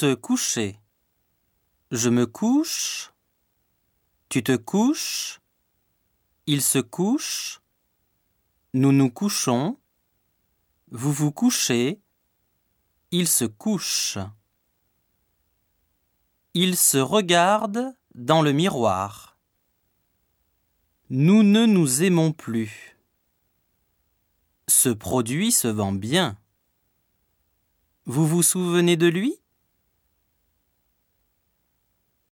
Se coucher. Je me couche. Tu te couches. Il se couche. Nous nous couchons. Vous vous couchez. Il se couche. Il se regarde dans le miroir. Nous ne nous aimons plus. Ce produit se vend bien. Vous vous souvenez de lui?